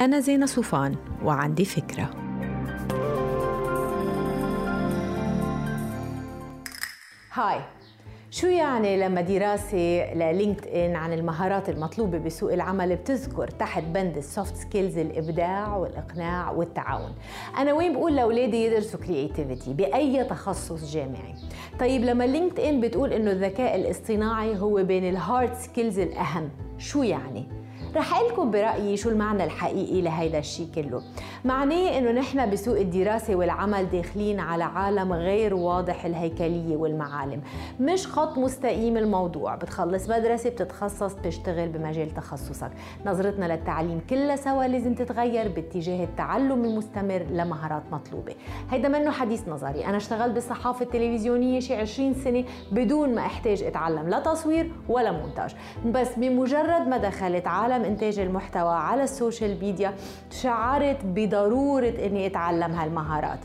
أنا زينة صوفان وعندي فكرة. hi. شو يعني لما دراسة ل LinkedIn عن المهارات المطلوبة بسوق العمل بتذكر تحت بند ال soft skills الإبداع والإقناع والتعاون؟ أنا وين بقول لأولادي يدرسوا creativity بأي تخصص جامعي؟ طيب لما LinkedIn بتقول إنه الذكاء الاصطناعي هو بين ال hard skills الأهم شو يعني؟ رح لكم برأيي شو المعنى الحقيقي لهيدا الشيء كله. معناه إنه نحن بسوق الدراسة والعمل داخلين على عالم غير واضح الهيكلية والمعالم. مش خط مستقيم الموضوع. بتخلص مدرسة بتتخصص بتشتغل بمجال تخصصك. نظرتنا للتعليم كلها سوا لازم تتغير باتجاه التعلم المستمر لمهارات مطلوبة. هيدا منه حديث نظري. أنا اشتغلت بالصحافة التلفزيونية شي 20 سنة بدون ما أحتاج أتعلم لا تصوير ولا مونتاج. بس بمجرد ما دخلت عالم عالم إنتاج المحتوى على ال social media شعرت بضرورة إني أتعلم هالمهارات.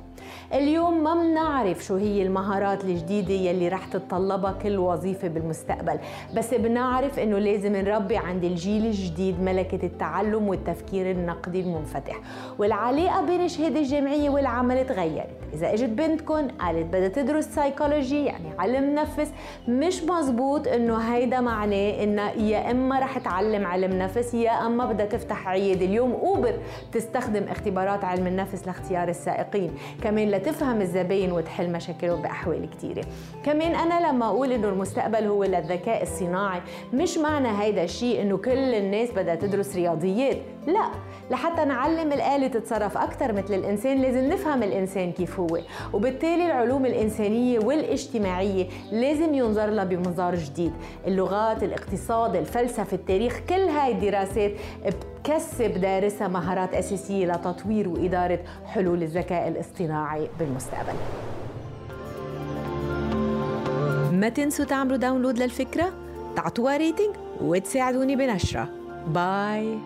اليوم ما بنعرف شو هي المهارات الجديدة يلي رح تتطلبها كل وظيفة بالمستقبل. بس بنعرف إنه لازم نربي عند الجيل الجديد ملكة التعلم والتفكير النقدي المنفتح. والعلاقة بين الشهادة الجامعية والعمل تغيرت. إذا إجت بنتكم قالت بدها تدرس سايكولوجي يعني علم نفس. مش مزبوط إنه هيدا معناه انها يا إما رح تعلم علم نفس يا إما بدها تفتح عيادة. اليوم أوبر تستخدم اختبارات علم النفس لاختيار السائقين. كمان لتفهم الزباين وتحل مشاكلهم بأحوال كثيرة كمان أنا لما أقول إنه المستقبل هو للذكاء الصناعي مش معنى هيدا الشيء إنه كل الناس بدها تدرس رياضيات. لا لحتى نعلم الآلة تتصرف أكثر مثل الإنسان لازم نفهم الإنسان كيف هو. وبالتالي العلوم الإنسانية والاجتماعية لازم ينظر لها بمنظار جديد. اللغات الاقتصاد الفلسفة التاريخ كل هاي الدراسات بتكسب دارسها مهارات أساسية لتطوير وإدارة حلول الذكاء الاصطناعي بالمستقبل. ما تنسوا تعملوا download للفكرة تعطوها rating وتساعدوني بنشرها. bye.